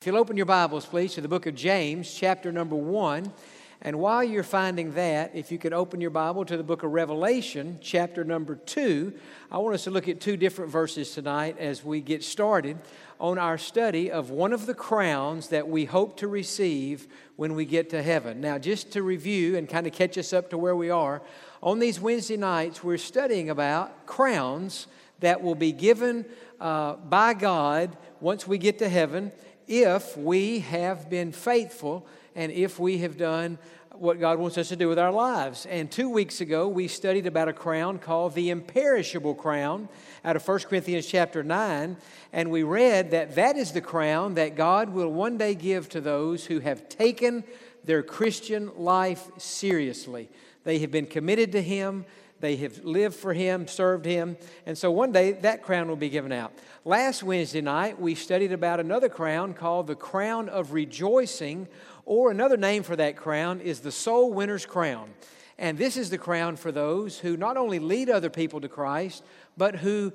If you'll open your Bibles, please, to the book of James, chapter number one. And while you're finding that, if you could open your Bible to the book of Revelation, chapter number two, I want us to look at two different verses tonight as we get started on our study of one of the crowns that we hope to receive when we get to heaven. Now, just to review and kind of catch us up to where we are, on these Wednesday nights, we're studying about crowns that will be given uh, by God once we get to heaven if we have been faithful and if we have done what God wants us to do with our lives. And two weeks ago, we studied about a crown called the imperishable crown out of 1 Corinthians chapter 9. And we read that that is the crown that God will one day give to those who have taken their Christian life seriously. They have been committed to Him, they have lived for Him, served Him, and so one day that crown will be given out. Last Wednesday night, we studied about another crown called the crown of rejoicing, or another name for that crown is the soul winner's crown. And this is the crown for those who not only lead other people to Christ, but who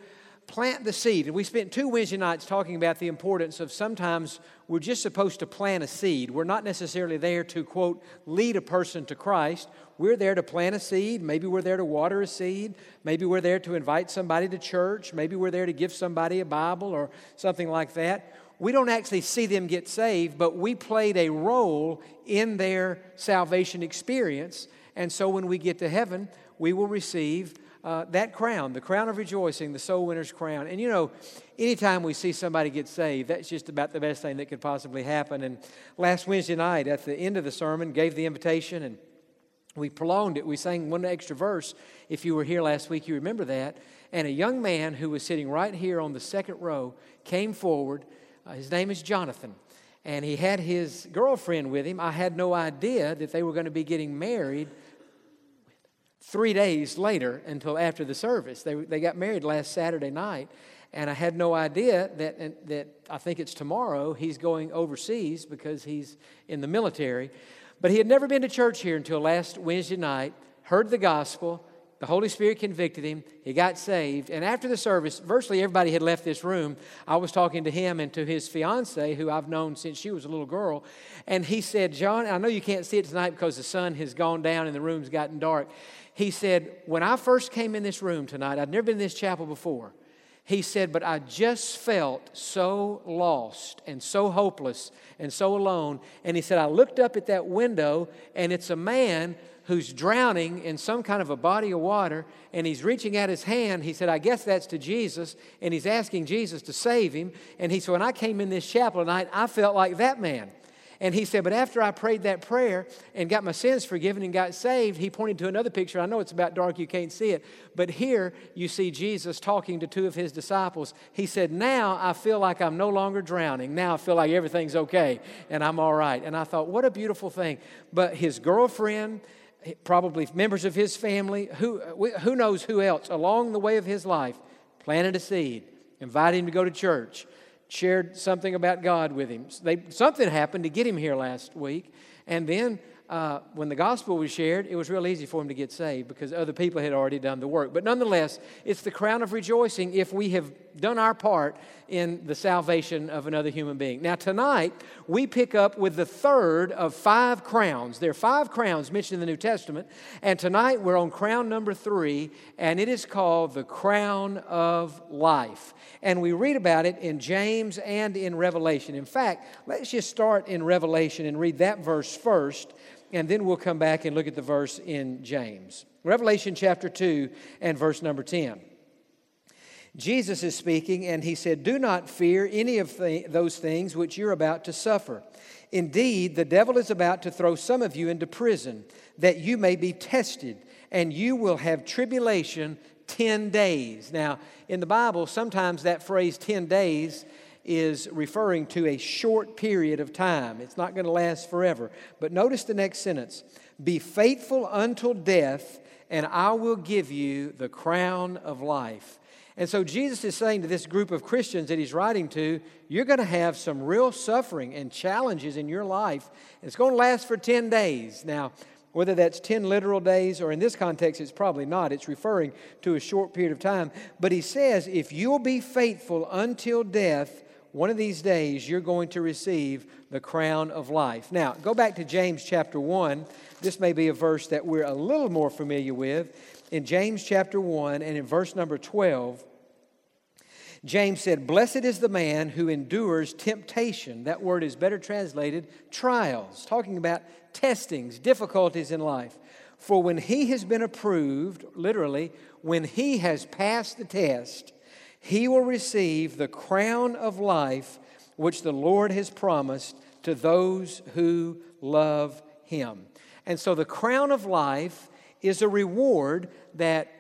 plant the seed. And we spent two Wednesday nights talking about the importance of sometimes we're just supposed to plant a seed. We're not necessarily there to, quote, lead a person to Christ. We're there to plant a seed. Maybe we're there to water a seed. Maybe we're there to invite somebody to church. Maybe we're there to give somebody a Bible or something like that. We don't actually see them get saved, but we played a role in their salvation experience. And so when we get to heaven, we will receive uh, that crown, the crown of rejoicing, the soul winner's crown. And you know, anytime we see somebody get saved, that's just about the best thing that could possibly happen. And last Wednesday night, at the end of the sermon, gave the invitation and we prolonged it. We sang one extra verse. If you were here last week, you remember that. And a young man who was sitting right here on the second row came forward. Uh, his name is Jonathan. And he had his girlfriend with him. I had no idea that they were going to be getting married three days later until after the service. They, they got married last Saturday night, and I had no idea that, that I think it's tomorrow he's going overseas because he's in the military. But he had never been to church here until last Wednesday night, heard the gospel, the Holy Spirit convicted him. He got saved. And after the service, virtually everybody had left this room. I was talking to him and to his fiancee, who I've known since she was a little girl. And he said, Jon, I know you can't see it tonight because the sun has gone down and the room's gotten dark. He said, When I first came in this room tonight, I'd never been in this chapel before. He said, But I just felt so lost and so hopeless and so alone. And he said, I looked up at that window, and it's a man who's drowning in some kind of a body of water, and he's reaching out his hand. He said, I guess that's to Jesus, and he's asking Jesus to save him. And he said, When I came in this chapel tonight, I felt like that man. And he said, But after I prayed that prayer and got my sins forgiven and got saved, he pointed to another picture. I know it's about dark, you can't see it, but here you see Jesus talking to two of his disciples. He said, Now I feel like I'm no longer drowning. Now I feel like everything's okay and I'm all right. And I thought, What a beautiful thing. But his girlfriend, probably members of his family, who, who knows who else, along the way of his life, planted a seed, invited him to go to church shared something about God with him. They, something happened to get him here last week, and then uh, when the gospel was shared, it was real easy for him to get saved because other people had already done the work. But nonetheless, it's the crown of rejoicing if we have done our part in the salvation of another human being. Now, tonight, we pick up with the third of five crowns. There are five crowns mentioned in the New Testament, and tonight we're on crown number three, and it is called the crown of life. And we read about it in James and in Revelation. In fact, let's just start in Revelation and read that verse first and then we'll come back and look at the verse in James. Revelation chapter 2 and verse number 10. Jesus is speaking, and he said, Do not fear any of th- those things which you're about to suffer. Indeed, the devil is about to throw some of you into prison, that you may be tested, and you will have tribulation 10 days. Now, in the Bible, sometimes that phrase 10 days is referring to a short period of time. It's not going to last forever. But notice the next sentence Be faithful until death, and I will give you the crown of life. And so Jesus is saying to this group of Christians that he's writing to, you're going to have some real suffering and challenges in your life. It's going to last for 10 days. Now, whether that's 10 literal days or in this context, it's probably not. It's referring to a short period of time. But he says, if you'll be faithful until death, one of these days you're going to receive the crown of life. Now, go back to James chapter 1. This may be a verse that we're a little more familiar with. In James chapter 1 and in verse number 12, James said, Blessed is the man who endures temptation. That word is better translated trials, talking about testings, difficulties in life. For when he has been approved, literally, when he has passed the test, he will receive the crown of life which the Lord has promised to those who love him. And so the crown of life is a reward that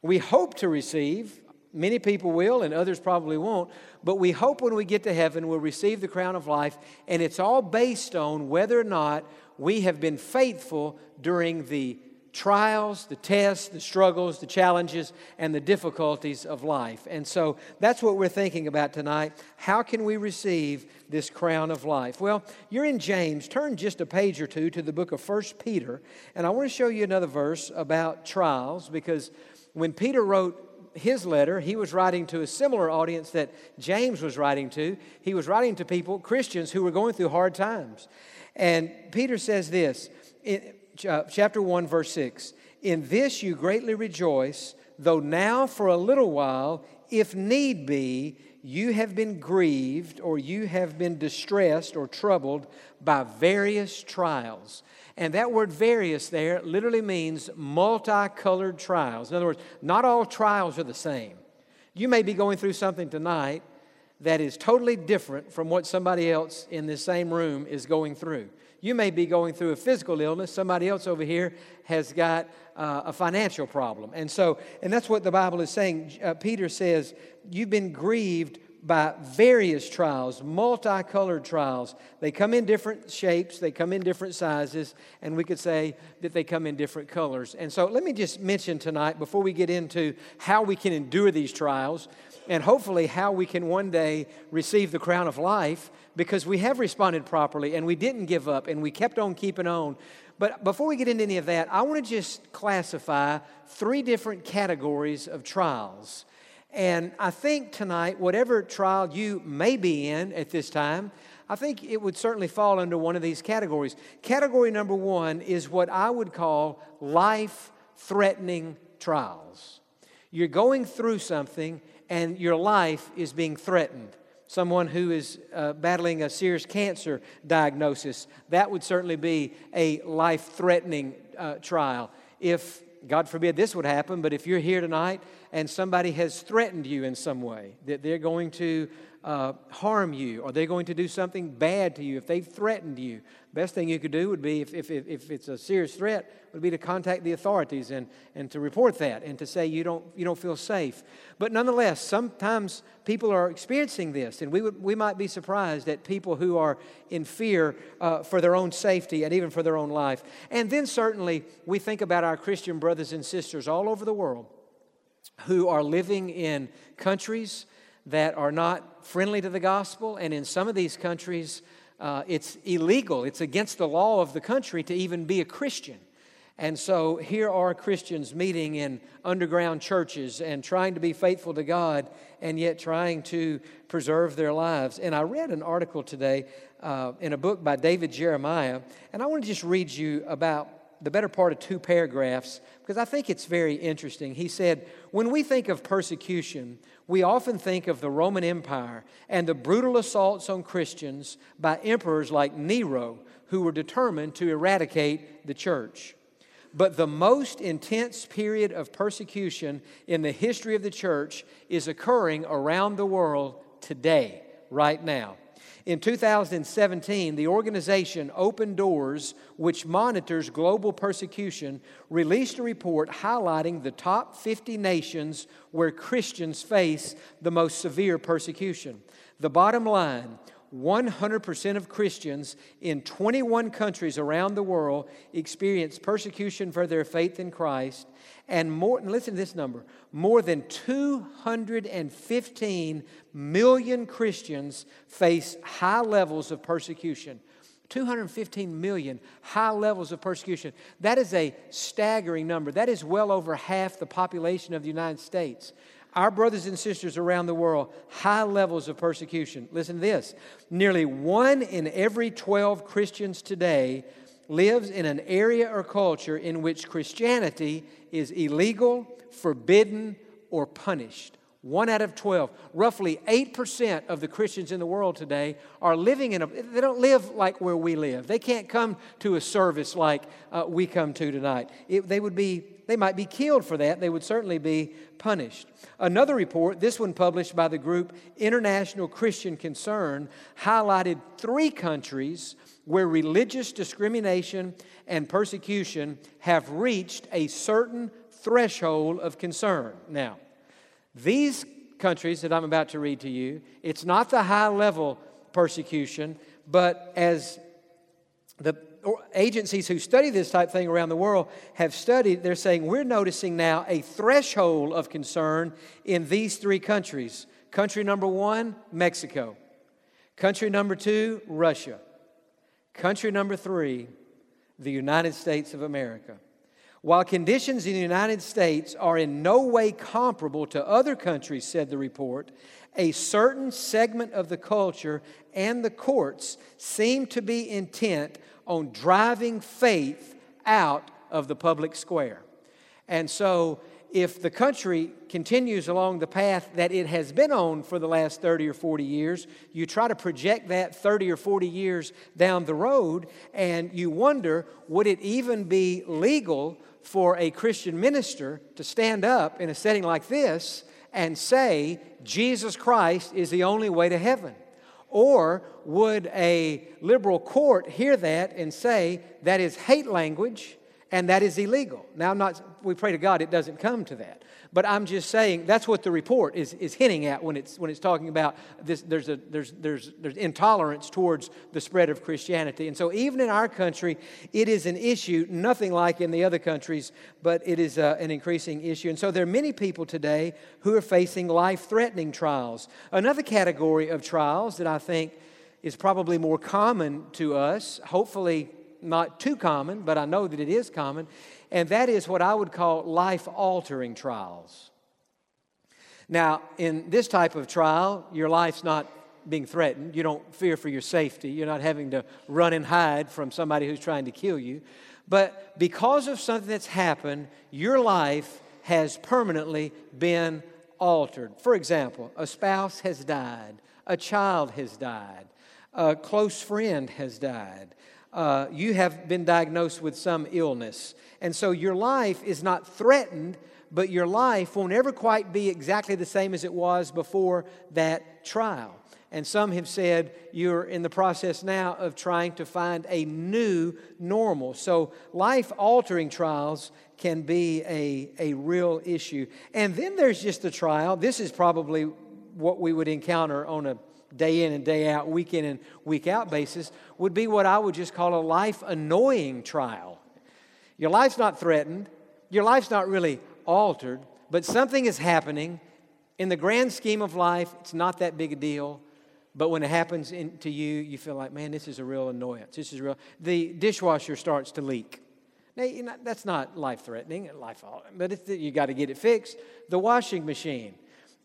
we hope to receive Many people will, and others probably won't. But we hope when we get to heaven, we'll receive the crown of life. And it's all based on whether or not we have been faithful during the trials, the tests, the struggles, the challenges, and the difficulties of life. And so that's what we're thinking about tonight. How can we receive this crown of life? Well, you're in James. Turn just a page or two to the book of First Peter. And I want to show you another verse about trials because when Peter wrote his letter, he was writing to a similar audience that James was writing to. He was writing to people, Christians, who were going through hard times. And Peter says this Uh, chapter 1, verse 6 In this you greatly rejoice, though now for a little while, if need be, you have been grieved or you have been distressed or troubled by various trials and that word various there literally means multicolored trials. In other words, not all trials are the same. You may be going through something tonight that is totally different from what somebody else in this same room is going through. You may be going through a physical illness. Somebody else over here has got uh, a financial problem. And so, and that's what the Bible is saying. Uh, Peter says, You've been grieved by various trials, multicolored trials. They come in different shapes, they come in different sizes, and we could say that they come in different colors. And so let me just mention tonight, before we get into how we can endure these trials, and hopefully how we can one day receive the crown of life, because we have responded properly and we didn't give up and we kept on keeping on. But before we get into any of that, I want to just classify three different categories of trials. And I think tonight, whatever trial you may be in at this time, I think it would certainly fall under one of these categories. Category number one is what I would call life threatening trials. You're going through something and your life is being threatened. Someone who is uh, battling a serious cancer diagnosis, that would certainly be a life threatening uh, trial. If God forbid this would happen, but if you're here tonight and somebody has threatened you in some way, that they're going to uh, harm you Are they're going to do something bad to you, if they've threatened you, best thing you could do would be, if, if, if it's a serious threat, would be to contact the authorities and, and to report that and to say you don't, you don't feel safe. But nonetheless, sometimes people are experiencing this, and we, would, we might be surprised at people who are in fear uh, for their own safety and even for their own life. And then certainly we think about our Christian brothers and sisters all over the world who are living in countries that are not friendly to the gospel, and in some of these countries, uh, it's illegal. It's against the law of the country to even be a Christian. And so here are Christians meeting in underground churches and trying to be faithful to God and yet trying to preserve their lives. And I read an article today uh, in a book by David Jeremiah, and I want to just read you about the better part of two paragraphs because I think it's very interesting. He said, When we think of persecution, we often think of the Roman Empire and the brutal assaults on Christians by emperors like Nero, who were determined to eradicate the church. But the most intense period of persecution in the history of the church is occurring around the world today, right now. In 2017, the organization Open Doors, which monitors global persecution, released a report highlighting the top 50 nations where Christians face the most severe persecution. The bottom line 100% of Christians in 21 countries around the world experience persecution for their faith in Christ. And more, listen to this number more than 215 million Christians face high levels of persecution. 215 million high levels of persecution. That is a staggering number. That is well over half the population of the United States. Our brothers and sisters around the world, high levels of persecution. Listen to this nearly one in every 12 Christians today lives in an area or culture in which Christianity is illegal, forbidden, or punished. One out of 12. Roughly 8% of the Christians in the world today are living in a, they don't live like where we live. They can't come to a service like uh, we come to tonight. It, they would be, they might be killed for that. They would certainly be punished. Another report, this one published by the group International Christian Concern, highlighted three countries where religious discrimination and persecution have reached a certain threshold of concern. Now, these countries that I'm about to read to you, it's not the high level persecution, but as the agencies who study this type thing around the world have studied, they're saying we're noticing now a threshold of concern in these three countries. Country number one, Mexico. Country number two, Russia. Country number three, the United States of America. While conditions in the United States are in no way comparable to other countries, said the report, a certain segment of the culture and the courts seem to be intent on driving faith out of the public square. And so, if the country continues along the path that it has been on for the last 30 or 40 years, you try to project that 30 or 40 years down the road, and you wonder would it even be legal for a Christian minister to stand up in a setting like this and say, Jesus Christ is the only way to heaven? Or would a liberal court hear that and say, that is hate language and that is illegal? Now, I'm not, we pray to God it doesn't come to that. But I'm just saying that's what the report is, is hinting at when it's, when it's talking about this. There's, a, there's, there's, there's intolerance towards the spread of Christianity. And so, even in our country, it is an issue, nothing like in the other countries, but it is uh, an increasing issue. And so, there are many people today who are facing life threatening trials. Another category of trials that I think is probably more common to us, hopefully not too common, but I know that it is common, and that is what I would call life altering trials. Now, in this type of trial, your life's not being threatened. You don't fear for your safety. You're not having to run and hide from somebody who's trying to kill you. But because of something that's happened, your life has permanently been altered. For example, a spouse has died, a child has died, a close friend has died, uh, you have been diagnosed with some illness. And so your life is not threatened, but your life won't ever quite be exactly the same as it was before that trial. And some have said you're in the process now of trying to find a new normal. So, life altering trials can be a, a real issue. And then there's just the trial. This is probably what we would encounter on a day in and day out, week in and week out basis, would be what I would just call a life annoying trial. Your life's not threatened, your life's not really altered, but something is happening. In the grand scheme of life, it's not that big a deal. But when it happens in, to you, you feel like, man, this is a real annoyance. This is real. The dishwasher starts to leak. Now, you know, that's not life threatening, life, but you got to get it fixed. The washing machine.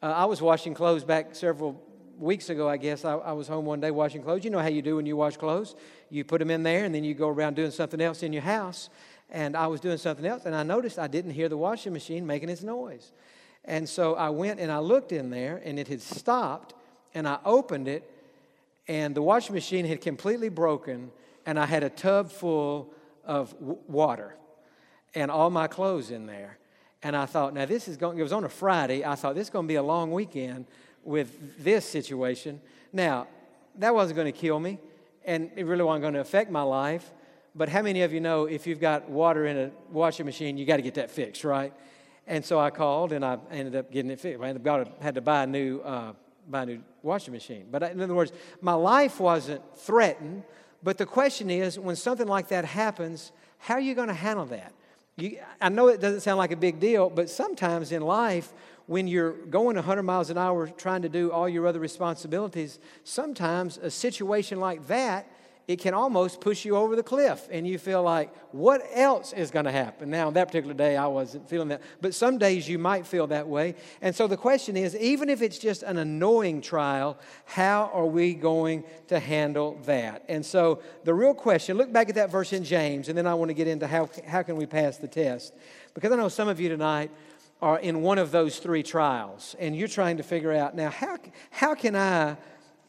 Uh, I was washing clothes back several weeks ago, I guess, I, I, was home one day washing clothes. You know how you do when you wash clothes. You put them in there, and then you go around doing something else in your house. And I was doing something else, and I noticed I didn't hear the washing machine making its noise. And so I went and I looked in there, and it had stopped, and I opened it, and the washing machine had completely broken, and I had a tub full of w- water and all my clothes in there. And I thought, now this is going, it was on a Friday. I thought this is going to be a long weekend with this situation. Now, that wasn't going to kill me, and it really wasn't going to affect my life. But how many of you know if you've got water in a washing machine, you got to get that fixed, right? And so I called, and I ended up getting it fixed. I had to buy a new, uh, buy a new washing machine. But in other words, my life wasn't threatened. But the question is, when something like that happens, how are you going to handle that? You, I know it doesn't sound like a big deal, but sometimes in life, when you're going 100 miles an hour trying to do all your other responsibilities, sometimes a situation like that it can almost push you over the cliff and you feel like, what else is going to happen? Now, that particular day, I wasn't feeling that, but some days you might feel that way. And so the question is even if it's just an annoying trial, how are we going to handle that? And so the real question look back at that verse in James, and then I want to get into how, how can we pass the test. Because I know some of you tonight are in one of those three trials, and you're trying to figure out now, how, how can I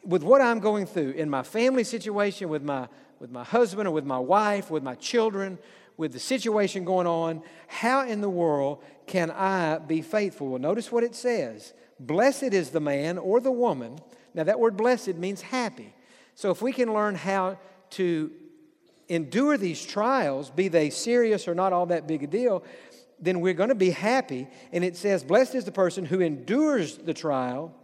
with what I'm going through in my family situation, with my, with my husband or with my wife, with my children, with the situation going on, how in the world can I be faithful? Well, notice what it says Blessed is the man or the woman. Now, that word blessed means happy. So, if we can learn how to endure these trials, be they serious or not all that big a deal, then we're going to be happy. And it says, Blessed is the person who endures the trial,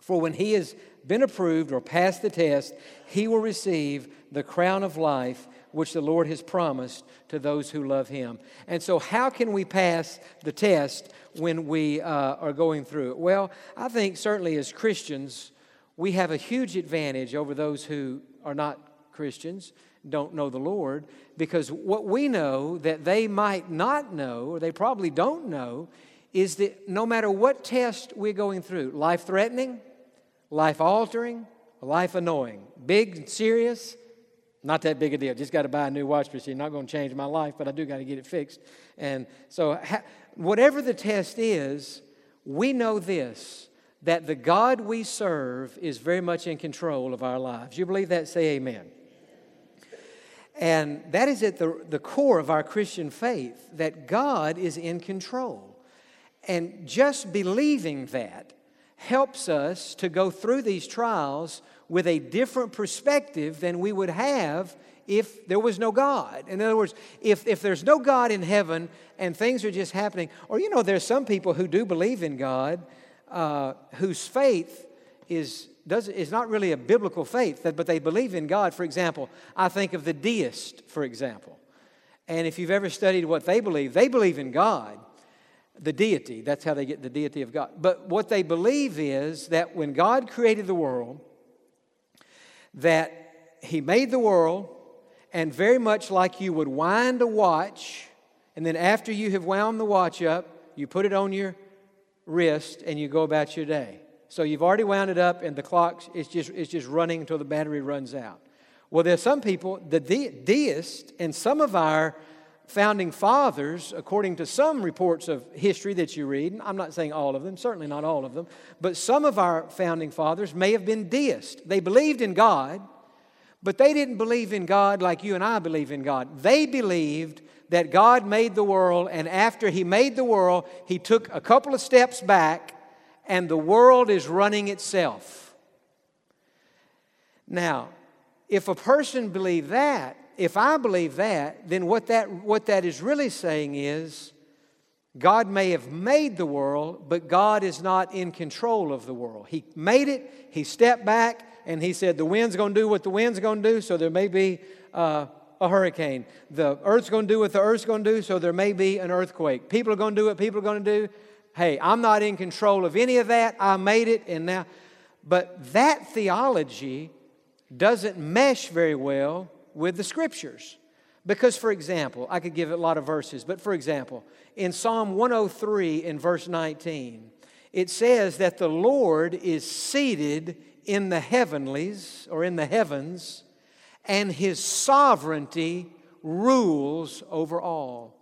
for when he has been approved or passed the test, he will receive the crown of life which the Lord has promised to those who love him. And so, how can we pass the test when we uh, are going through it? Well, I think certainly as Christians, we have a huge advantage over those who are not Christians, don't know the Lord, because what we know that they might not know, or they probably don't know, is that no matter what test we're going through, life threatening, life altering, life annoying. Big, serious, not that big a deal. Just got to buy a new wash machine. Not going to change my life, but I do got to get it fixed. And so, ha- whatever the test is, we know this that the God we serve is very much in control of our lives. You believe that? Say amen. And that is at the, the core of our Christian faith that God is in control. And just believing that helps us to go through these trials with a different perspective than we would have if there was no God. In other words, if, if there's no God in heaven and things are just happening, or you know, there's some people who do believe in God uh, whose faith is, does, is not really a biblical faith, but they believe in God. For example, I think of the deist, for example. And if you've ever studied what they believe, they believe in God the deity. That's how they get the deity of God. But what they believe is that when God created the world, that He made the world, and very much like you would wind a watch, and then after you have wound the watch up, you put it on your wrist and you go about your day. So you've already wound it up, and the clock is just, is just running until the battery runs out. Well, there's some people, the de- deists, and some of our founding fathers, according to some reports of history that you read, I'm not saying all of them, certainly not all of them, but some of our founding fathers may have been deists. They believed in God, but they didn't believe in God like you and I believe in God. They believed that God made the world, and after He made the world, He took a couple of steps back, and the world is running itself. Now, if a person believed that, if I believe that, then what that, what that is really saying is God may have made the world, but God is not in control of the world. He made it, He stepped back, and He said, The wind's going to do what the wind's going to do, so there may be uh, a hurricane. The earth's going to do what the earth's going to do, so there may be an earthquake. People are going to do what people are going to do. Hey, I'm not in control of any of that. I made it, and now. But that theology doesn't mesh very well with the scriptures. Because, for example, I could give a lot of verses, but for example, in Psalm 103 in verse 19, it says that the Lord is seated in the heavenlies or in the heavens, and his sovereignty rules over all.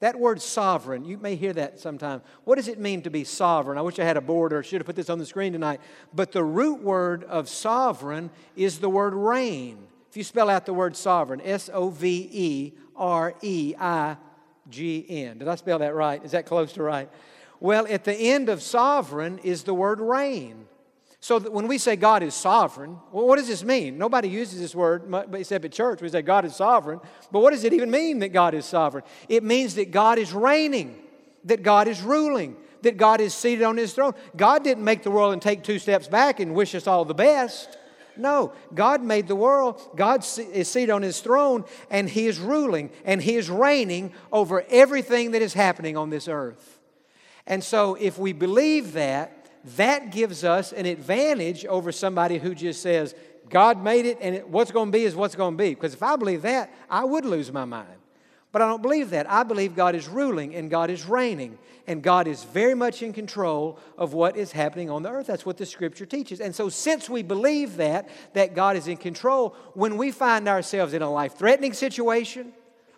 That word sovereign, you may hear that sometime. What does it mean to be sovereign? I wish I had a board or should have put this on the screen tonight. But the root word of sovereign is the word reign. If you spell out the word sovereign, S O V E R E I G N. Did I spell that right? Is that close to right? Well, at the end of sovereign is the word reign. So when we say God is sovereign, well, what does this mean? Nobody uses this word except at church. We say God is sovereign. But what does it even mean that God is sovereign? It means that God is reigning, that God is ruling, that God is seated on his throne. God didn't make the world and take two steps back and wish us all the best. No, God made the world. God is seated on his throne, and he is ruling and he is reigning over everything that is happening on this earth. And so, if we believe that, that gives us an advantage over somebody who just says, God made it and what's going to be is what's going to be. Because if I believe that, I would lose my mind. But I don't believe that. I believe God is ruling and God is reigning and God is very much in control of what is happening on the earth. That's what the scripture teaches. And so, since we believe that, that God is in control, when we find ourselves in a life threatening situation,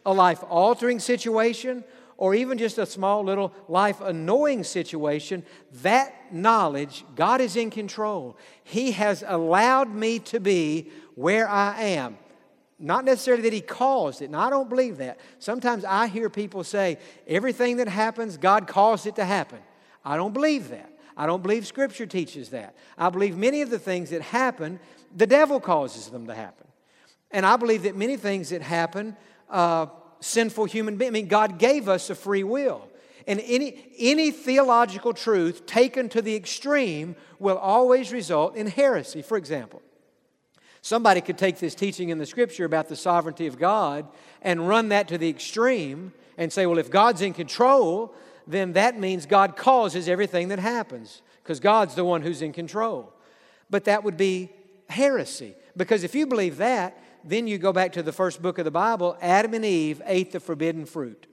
a life altering situation, or even just a small little life annoying situation, that knowledge, God is in control. He has allowed me to be where I am. Not necessarily that He caused it. And I don't believe that. Sometimes I hear people say, everything that happens, God caused it to happen. I don't believe that. I don't believe Scripture teaches that. I believe many of the things that happen, the devil causes them to happen. And I believe that many things that happen, uh, sinful human being. I mean, God gave us a free will. And any, any theological truth taken to the extreme will always result in heresy. For example, somebody could take this teaching in the scripture about the sovereignty of God and run that to the extreme and say, well, if God's in control, then that means God causes everything that happens because God's the one who's in control. But that would be heresy because if you believe that, then you go back to the first book of the Bible Adam and Eve ate the forbidden fruit.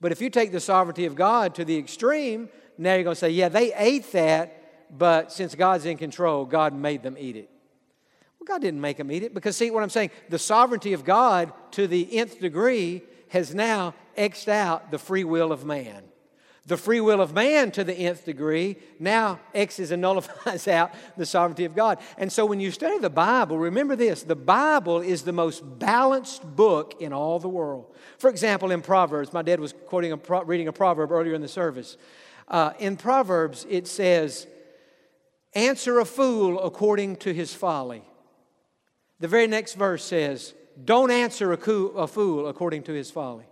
But if you take the sovereignty of God to the extreme, now you're going to say, yeah, they ate that, but since God's in control, God made them eat it. Well, God didn't make them eat it because, see what I'm saying? The sovereignty of God to the nth degree has now X'd out the free will of man the free will of man to the nth degree now X's and nullifies out the sovereignty of God. And so when you study the Bible, remember this the Bible is the most balanced book in all the world. For example, in Proverbs, my dad was quoting a pro- reading a proverb earlier in the service. Uh, in Proverbs, it says, Answer a fool according to his folly. The very next verse says, Don't answer a, co- a fool according to his folly.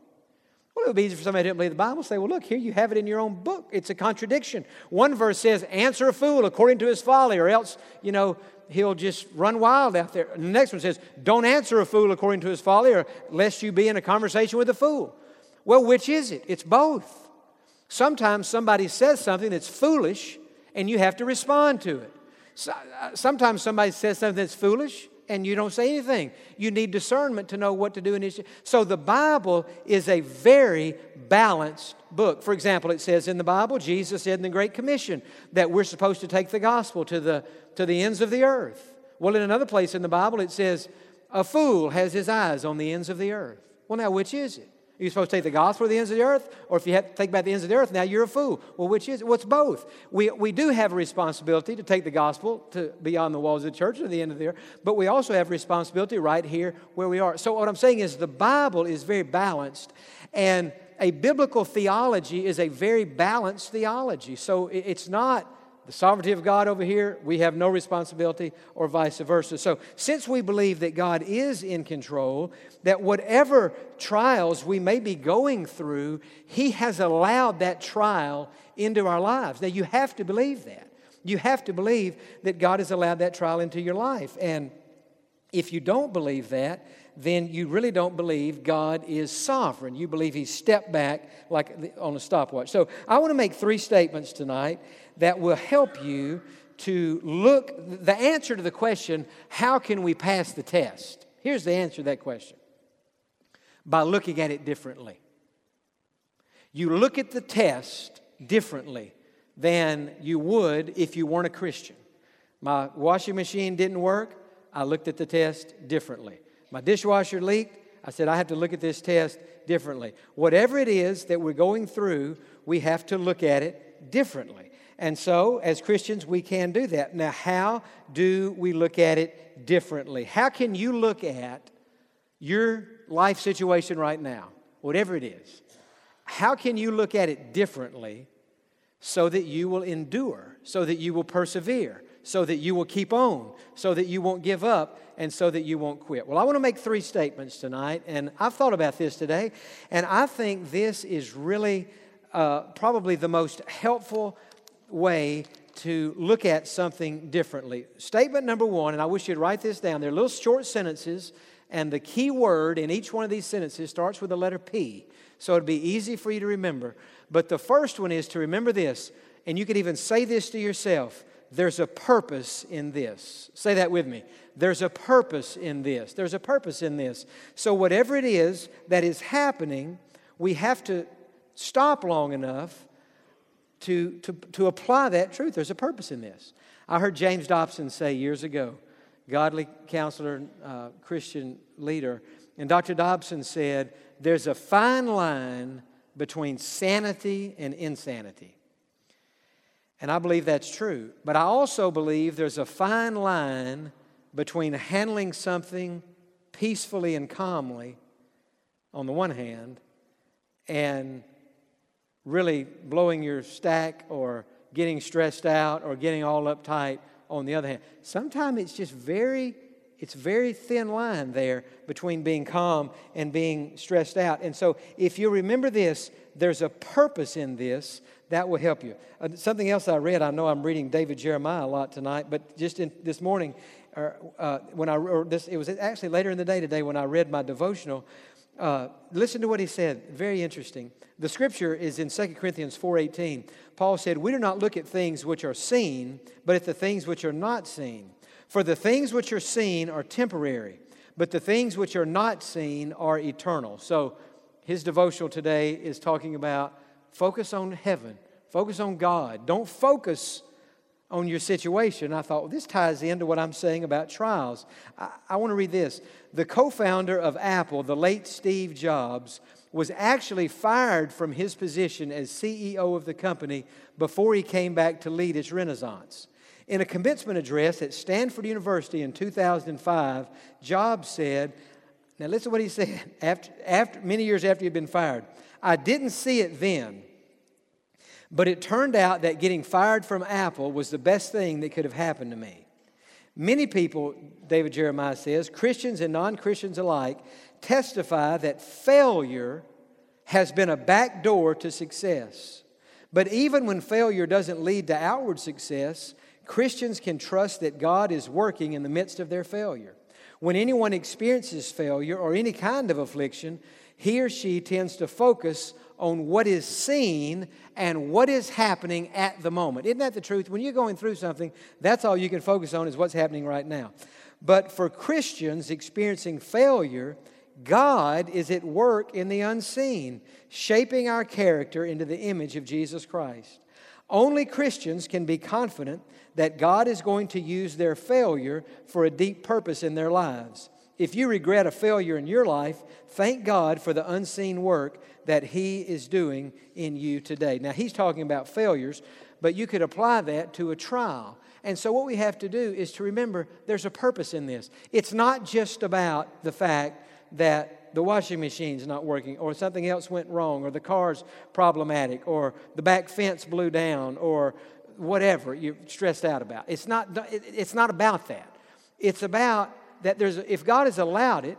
Well, it would be easy for somebody to believe the Bible say, well, look, here you have it in your own book. It's a contradiction. One verse says, answer a fool according to his folly, or else, you know, he'll just run wild out there. And the next one says, don't answer a fool according to his folly, or lest you be in a conversation with a fool. Well, which is it? It's both. Sometimes somebody says something that's foolish, and you have to respond to it. Uh, sometimes somebody says something that's foolish, and you don't say anything. You need discernment to know what to do in each. So the Bible is a very balanced book. For example, it says in the Bible, Jesus said in the Great Commission that we're supposed to take the gospel to the, to the ends of the earth. Well, in another place in the Bible, it says, a fool has his eyes on the ends of the earth. Well, now, which is it? Are you supposed to take the gospel to the ends of the earth? Or if you have to take about the ends of the earth, now you're a fool. Well, which is it? Well, both. We, we do have a responsibility to take the gospel to beyond the walls of the church to the end of the earth, but we also have responsibility right here where we are. So, what I'm saying is the Bible is very balanced, and a biblical theology is a very balanced theology. So, it's not the sovereignty of God over here, we have no responsibility, or vice versa. So, since we believe that God is in control, that whatever trials we may be going through, He has allowed that trial into our lives. Now, you have to believe that. You have to believe that God has allowed that trial into your life. And if you don't believe that, then you really don't believe God is sovereign. You believe He's stepped back like on a stopwatch. So I want to make three statements tonight that will help you to look, the answer to the question, how can we pass the test? Here's the answer to that question by looking at it differently. You look at the test differently than you would if you weren't a Christian. My washing machine didn't work, I looked at the test differently. My dishwasher leaked, I said, I have to look at this test differently. Whatever it is that we're going through, we have to look at it differently. And so, as Christians, we can do that. Now, how do we look at it differently? How can you look at your life situation right now, whatever it is? How can you look at it differently so that you will endure, so that you will persevere, so that you will keep on, so that you won't give up, and so that you won't quit? Well, I want to make three statements tonight, and I've thought about this today, and I think this is really uh, probably the most helpful way to look at something differently. Statement number one, and I wish you'd write this down. They're little short sentences, and the key word in each one of these sentences starts with the letter P. So it'd be easy for you to remember. But the first one is to remember this, and you could even say this to yourself there's a purpose in this. Say that with me. There's a purpose in this. There's a purpose in this. So, whatever it is that is happening, we have to stop long enough to, to, to apply that truth. There's a purpose in this. I heard James Dobson say years ago, godly counselor, uh, Christian leader, and Dr. Dobson said, There's a fine line between sanity and insanity. And I believe that's true. But I also believe there's a fine line between handling something peacefully and calmly on the one hand and really blowing your stack or getting stressed out or getting all uptight on the other hand. Sometimes it's just very it's very thin line there between being calm and being stressed out. And so if you remember this, there's a purpose in this that will help you. Uh, something else I read, I know I'm reading David Jeremiah a lot tonight, but just in, this morning, or, uh, when I, or this, it was actually later in the day today when I read my devotional, uh, listen to what he said. Very interesting. The scripture is in 2 Corinthians 4.18. Paul said, We do not look at things which are seen, but at the things which are not seen. For the things which are seen are temporary, but the things which are not seen are eternal. So his devotional today is talking about focus on heaven, focus on God. Don't focus on your situation. I thought, well, this ties into what I'm saying about trials. I, I want to read this. The co founder of Apple, the late Steve Jobs, was actually fired from his position as CEO of the company before he came back to lead its renaissance. In a commencement address at Stanford University in 2005, Jobs said, now listen to what he said after, after many years after he'd been fired. I didn't see it then, but it turned out that getting fired from Apple was the best thing that could have happened to me. Many people, David Jeremiah says, Christians and non Christians alike, testify that failure has been a back door to success. But even when failure doesn't lead to outward success, Christians can trust that God is working in the midst of their failure. When anyone experiences failure or any kind of affliction, he or she tends to focus on what is seen and what is happening at the moment. Isn't that the truth? When you're going through something, that's all you can focus on is what's happening right now. But for Christians experiencing failure, God is at work in the unseen, shaping our character into the image of Jesus Christ. Only Christians can be confident that God is going to use their failure for a deep purpose in their lives. If you regret a failure in your life, thank God for the unseen work that He is doing in you today. Now, He's talking about failures, but you could apply that to a trial. And so, what we have to do is to remember there's a purpose in this. It's not just about the fact that the washing machine's not working, or something else went wrong, or the car's problematic, or the back fence blew down, or whatever you're stressed out about. It's not, it's not about that. It's about that there's, if God has allowed it,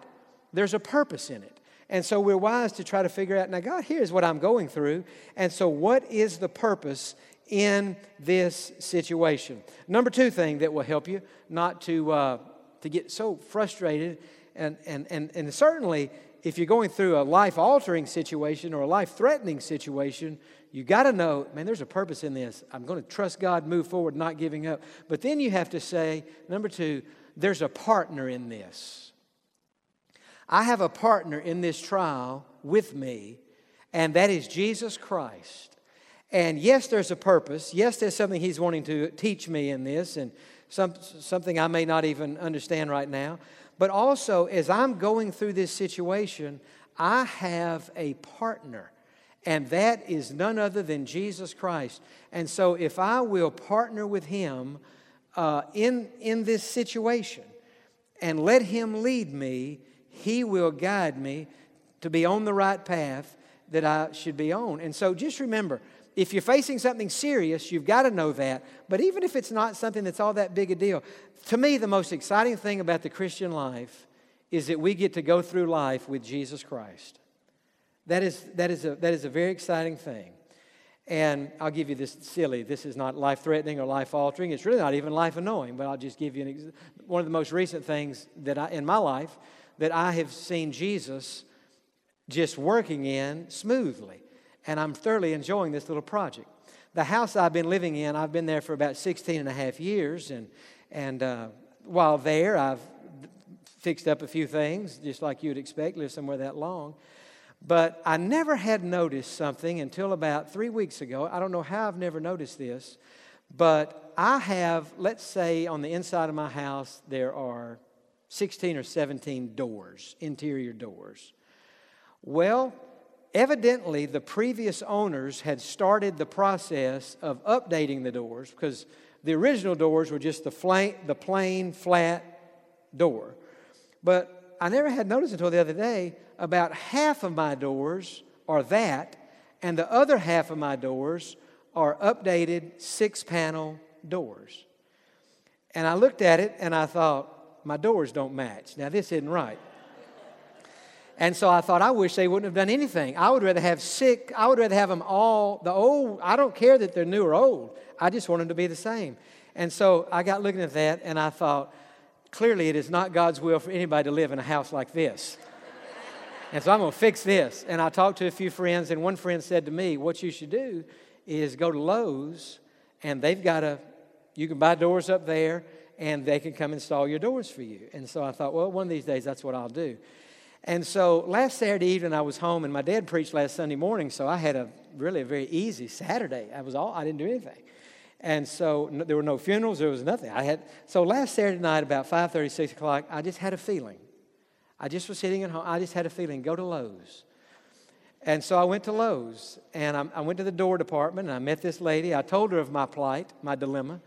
there's a purpose in it. And so we're wise to try to figure out now, God, here's what I'm going through. And so, what is the purpose in this situation? Number two thing that will help you not to, uh, to get so frustrated, and, and, and, and certainly if you're going through a life altering situation or a life threatening situation, you got to know, man, there's a purpose in this. I'm going to trust God, move forward, not giving up. But then you have to say, number two, there's a partner in this. I have a partner in this trial with me, and that is Jesus Christ. And yes, there's a purpose. Yes, there's something He's wanting to teach me in this, and some, something I may not even understand right now. But also, as I'm going through this situation, I have a partner, and that is none other than Jesus Christ. And so, if I will partner with Him uh, in, in this situation and let Him lead me, He will guide me to be on the right path that I should be on. And so, just remember, if you're facing something serious, you've got to know that. But even if it's not something that's all that big a deal, to me, the most exciting thing about the Christian life is that we get to go through life with Jesus Christ. That is, that is, a, that is a very exciting thing. And I'll give you this silly, this is not life threatening or life altering. It's really not even life annoying, but I'll just give you an, one of the most recent things that I, in my life that I have seen Jesus just working in smoothly and I'm thoroughly enjoying this little project. the house I've been living in, I've been there for about 16 and a half years. And, and uh, while there, I've fixed up a few things, just like you'd expect, live somewhere that long. But I never had noticed something until about three weeks ago. I don't know how I've never noticed this, but I have, let's say, on the inside of my house, there are 16 or 17 doors, interior doors. Well, evidently, the previous owners had started the process of updating the doors because the original doors were just the, the plain, flat door. But I never had noticed until the other day about half of my doors are that, and the other half of my doors are updated six panel doors. And I looked at it and I thought, my doors don't match. Now, this isn't right. And so I thought, I wish they wouldn't have done anything. I would rather have sick, I would rather have them all, the old, I don't care that they're new or old. I just want them to be the same. And so I got looking at that and I thought, clearly it is not God's will for anybody to live in a house like this. and so I'm going to fix this. And I talked to a few friends, and one friend said to me, What you should do is go to Lowe's, and they've got a, you can buy doors up there, and they can come install your doors for you. And so I thought, Well, one of these days that's what I'll do. And so last Saturday evening I was home, and my dad preached last Sunday morning, so I had a really a very easy Saturday. I was all I didn't do anything, and so no, there were no funerals, there was nothing. I had so last Saturday night about 5:30, 6 o'clock, I just had a feeling. I just was sitting at home. I just had a feeling. Go to Lowe's. And so I went to Lowe's, and I, I went to the door department, and I met this lady. I told her of my plight, my dilemma,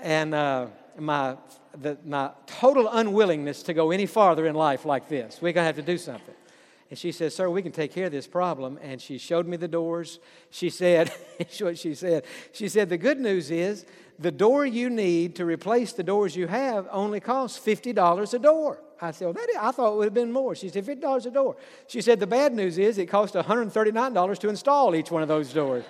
and. Uh, my, the, my total unwillingness to go any farther in life like this. We're going to have to do something. And she said, Sir, we can take care of this problem. And she showed me the doors. She said, what she said. She said, The good news is the door you need to replace the doors you have only costs $50 a door. I said, well, I thought it would have been more. She said, $50 a door. She said, The bad news is it costs $139 to install each one of those doors.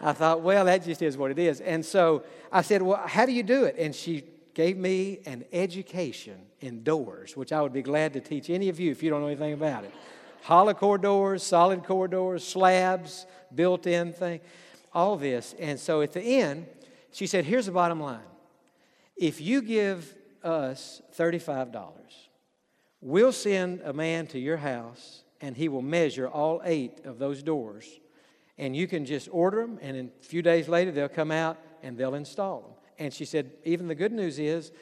I thought, well, that just is what it is. And so I said, well, how do you do it? And she gave me an education in doors, which I would be glad to teach any of you if you don't know anything about it. Hollow core doors, solid core doors, slabs, built in thing, all this. And so at the end, she said, here's the bottom line. If you give us $35, we'll send a man to your house and he will measure all eight of those doors and you can just order them, and a few days later they'll come out and they'll install them. And she said, even the good news is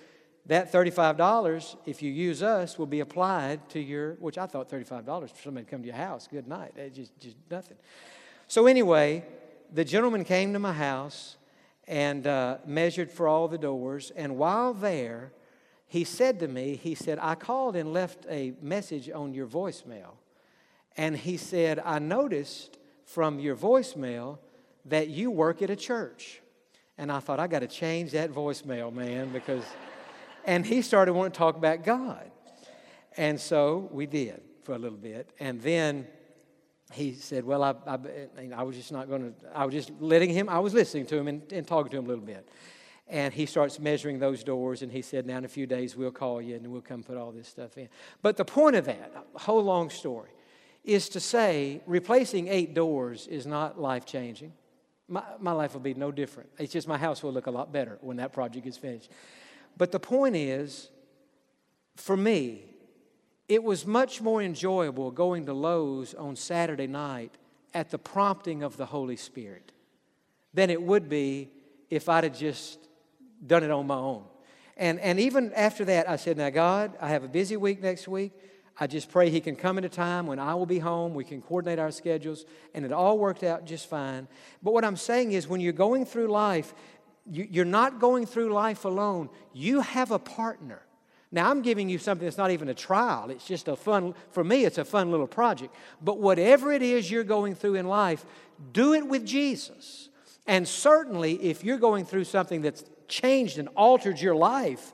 that $35, if you use us, will be applied to your, which I thought $35 for somebody to come to your house. Good night. It's just, just nothing. So, anyway, the gentleman came to my house and uh, measured for all the doors. And while there, he said to me, he said, I called and left a message on your voicemail. And he said, I noticed from your voicemail that you work at a church. And I thought, I got to change that voicemail, man, because. and he started wanting to talk about God. And so we did for a little bit. And then he said, Well, I, I, I was just not going to, I was just letting him, I was listening to him and, and talking to him a little bit. And he starts measuring those doors, and he said, Now in a few days we'll call you and we'll come put all this stuff in. But the point of that, whole long story, is to say replacing eight doors is not life changing. My, my life will be no different. It's just my house will look a lot better when that project is finished. But the point is, for me, it was much more enjoyable going to Lowe's on Saturday night at the prompting of the Holy Spirit than it would be if I'd have just done it on my own. And, and even after that, I said, Now, God, I have a busy week next week. I just pray He can come at a time when I will be home. We can coordinate our schedules, and it all worked out just fine. But what I'm saying is, when you're going through life, you're not going through life alone. You have a partner. Now, I'm giving you something that's not even a trial. It's just a fun, for me, it's a fun little project. But whatever it is you're going through in life, do it with Jesus. And certainly, if you're going through something that's changed and altered your life,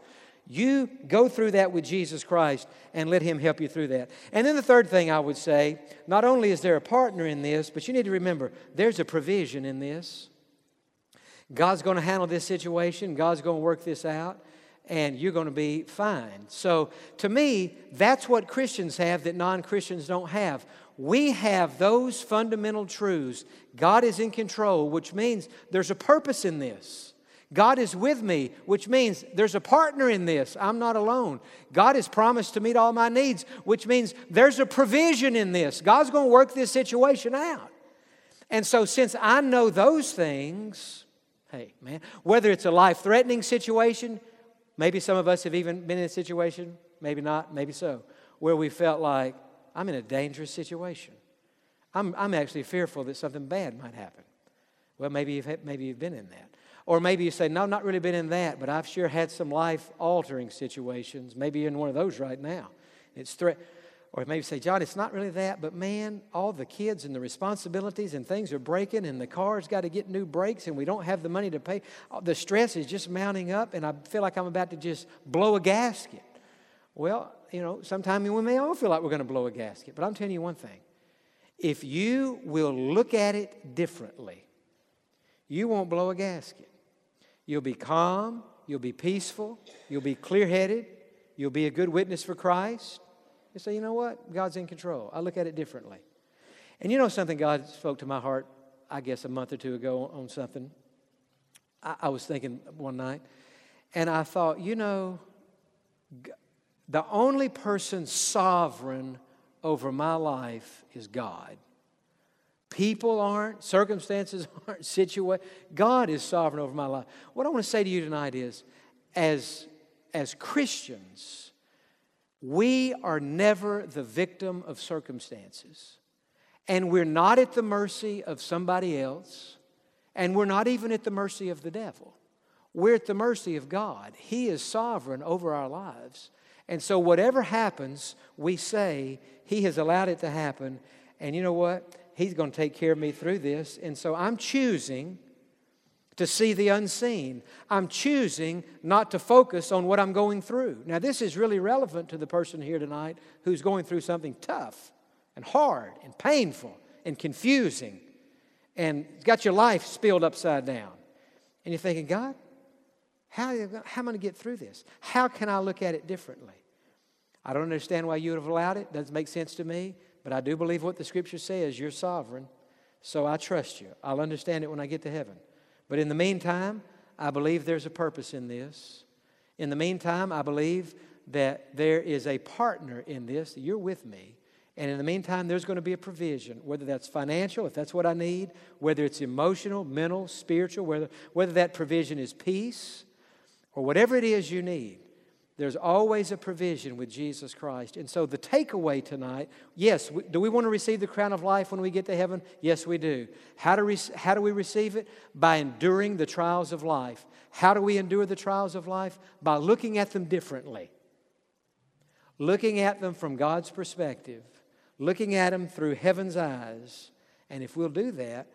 you go through that with Jesus Christ and let Him help you through that. And then the third thing I would say not only is there a partner in this, but you need to remember there's a provision in this. God's going to handle this situation, God's going to work this out. and you're going to be fine. So, to me, that's what Christians have that non Christians don't have. We have those fundamental truths. God is in control, which means there's a purpose in this. God is with me, which means there's a partner in this. I'm not alone. God has promised to meet all my needs, which means there's a provision in this. God's going to work this situation out. And so, since I know those things, hey, man, whether it's a life threatening situation, maybe some of us have even been in a situation, maybe not, maybe so, where we felt like, I'm in a dangerous situation. I'm, I'm actually fearful that something bad might happen. Well, maybe you've, maybe you've been in that. Or maybe you say, No, not really been in that, but I've sure had some life altering situations. Maybe you're in one of those right now. It's threat. Or maybe say, Jon, it's not really that, but man, all the kids and the responsibilities and things are breaking, and the car's got to get new brakes, and we don't have the money to pay. Uh, the stress is just mounting up, and I feel like I'm about to just blow a gasket. Well, you know, sometimes we may all feel like we're going to blow a gasket, but I'm telling you one thing. If you will look at it differently, you won't blow a gasket. You'll be calm, you'll be peaceful, you'll be clear headed, you'll be a good witness for Christ. You say, you know what? God's in control. I look at it differently. And you know something God spoke to my heart, I guess, a month or two ago on something. I, I was thinking one night, and I thought, you know, the only person sovereign over my life is God. People aren't, circumstances aren't, situation. God is sovereign over my life. What I want to say to you tonight is, as, as Christians, we are never the victim of circumstances. And we're not at the mercy of somebody else. And we're not even at the mercy of the devil. We're at the mercy of God. He is sovereign over our lives. And so, whatever happens, we say, He has allowed it to happen. And you know what? He's going to take care of me through this. And so, I'm choosing to see the unseen. I'm choosing not to focus on what I'm going through. Now, this is really relevant to the person here tonight who's going through something tough and hard and painful and confusing and got your life spilled upside down. And you're thinking, God, how, how am I going to get through this? How can I look at it differently? I don't understand why you would have allowed it. Doesn't make sense to me. But I do believe what the scripture says. You're sovereign. So I trust you. I'll understand it when I get to heaven. But in the meantime, I believe there's a purpose in this. In the meantime, I believe that there is a partner in this. You're with me. And in the meantime, there's going to be a provision, whether that's financial, if that's what I need, whether it's emotional, mental, spiritual, whether, whether that provision is peace, or whatever it is you need, there's always a provision with Jesus Christ. And so the takeaway tonight yes, do we want to receive the crown of life when we get to heaven? Yes, we do. How do, we, how do we receive it? By enduring the trials of life. How do we endure the trials of life? By looking at them differently, looking at them from God's perspective, looking at them through heaven's eyes. And if we'll do that,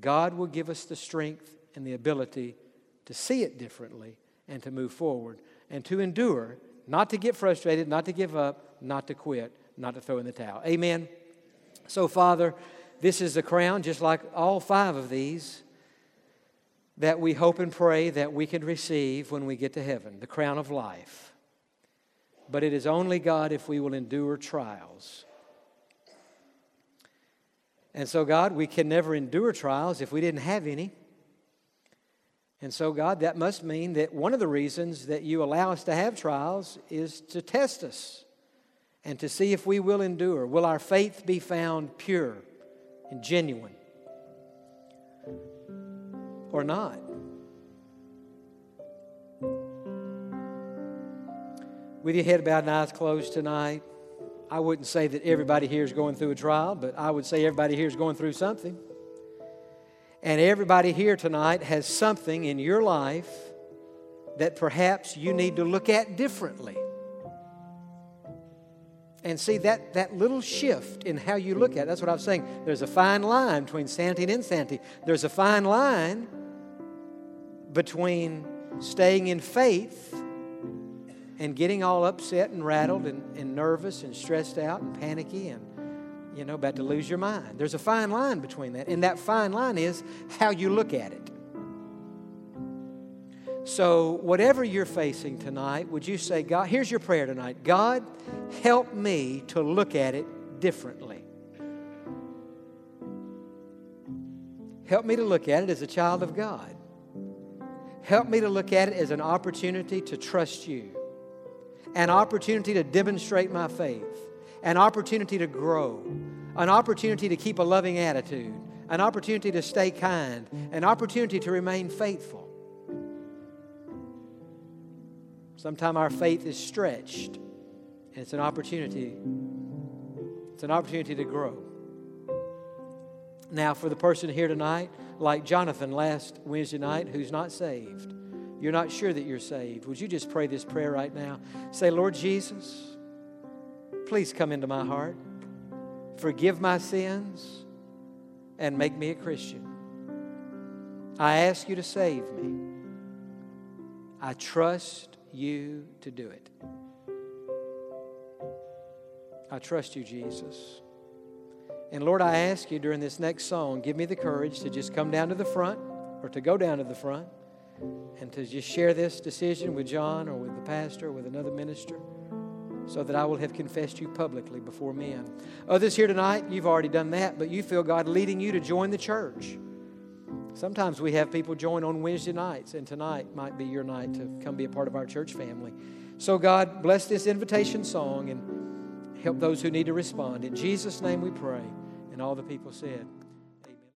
God will give us the strength and the ability to see it differently and to move forward and to endure, not to get frustrated, not to give up, not to quit, not to throw in the towel. Amen. So, Father, this is the crown, just like all five of these, that we hope and pray that we can receive when we get to heaven the crown of life. But it is only God if we will endure trials. And so, God, we can never endure trials if we didn't have any. And so, God, that must mean that one of the reasons that you allow us to have trials is to test us and to see if we will endure. Will our faith be found pure and genuine or not? With your head bowed and eyes closed tonight, I wouldn't say that everybody here is going through a trial, but I would say everybody here is going through something. And everybody here tonight has something in your life that perhaps you need to look at differently. And see that, that little shift in how you look at it, that's what I was saying. There's a fine line between sanity and insanity. There's a fine line between staying in faith and getting all upset and rattled and, and nervous and stressed out and panicky and you know, about to lose your mind. There's a fine line between that. And that fine line is how you look at it. So, whatever you're facing tonight, would you say, God, here's your prayer tonight God, help me to look at it differently. Help me to look at it as a child of God. Help me to look at it as an opportunity to trust you, an opportunity to demonstrate my faith, an opportunity to grow, an opportunity to keep a loving attitude, an opportunity to stay kind, an opportunity to remain faithful. Sometimes our faith is stretched, and it's an opportunity. It's an opportunity to grow. Now, for the person here tonight, like Jonathan last Wednesday night, who's not saved, you're not sure that you're saved. Would you just pray this prayer right now? Say, Lord Jesus, please come into my heart, forgive my sins, and make me a Christian. I ask you to save me. I trust you to do it. I trust you, Jesus. And Lord, I ask you during this next song, give me the courage to just come down to the front or to go down to the front and to just share this decision with Jon or with the pastor or with another minister so that I will have confessed you publicly before men. Others here tonight, you've already done that, but you feel God leading you to join the church. Sometimes we have people join on Wednesday nights, and tonight might be your night to come be a part of our church family. So, God, bless this invitation song and help those who need to respond. In Jesus' name we pray. And all the people said,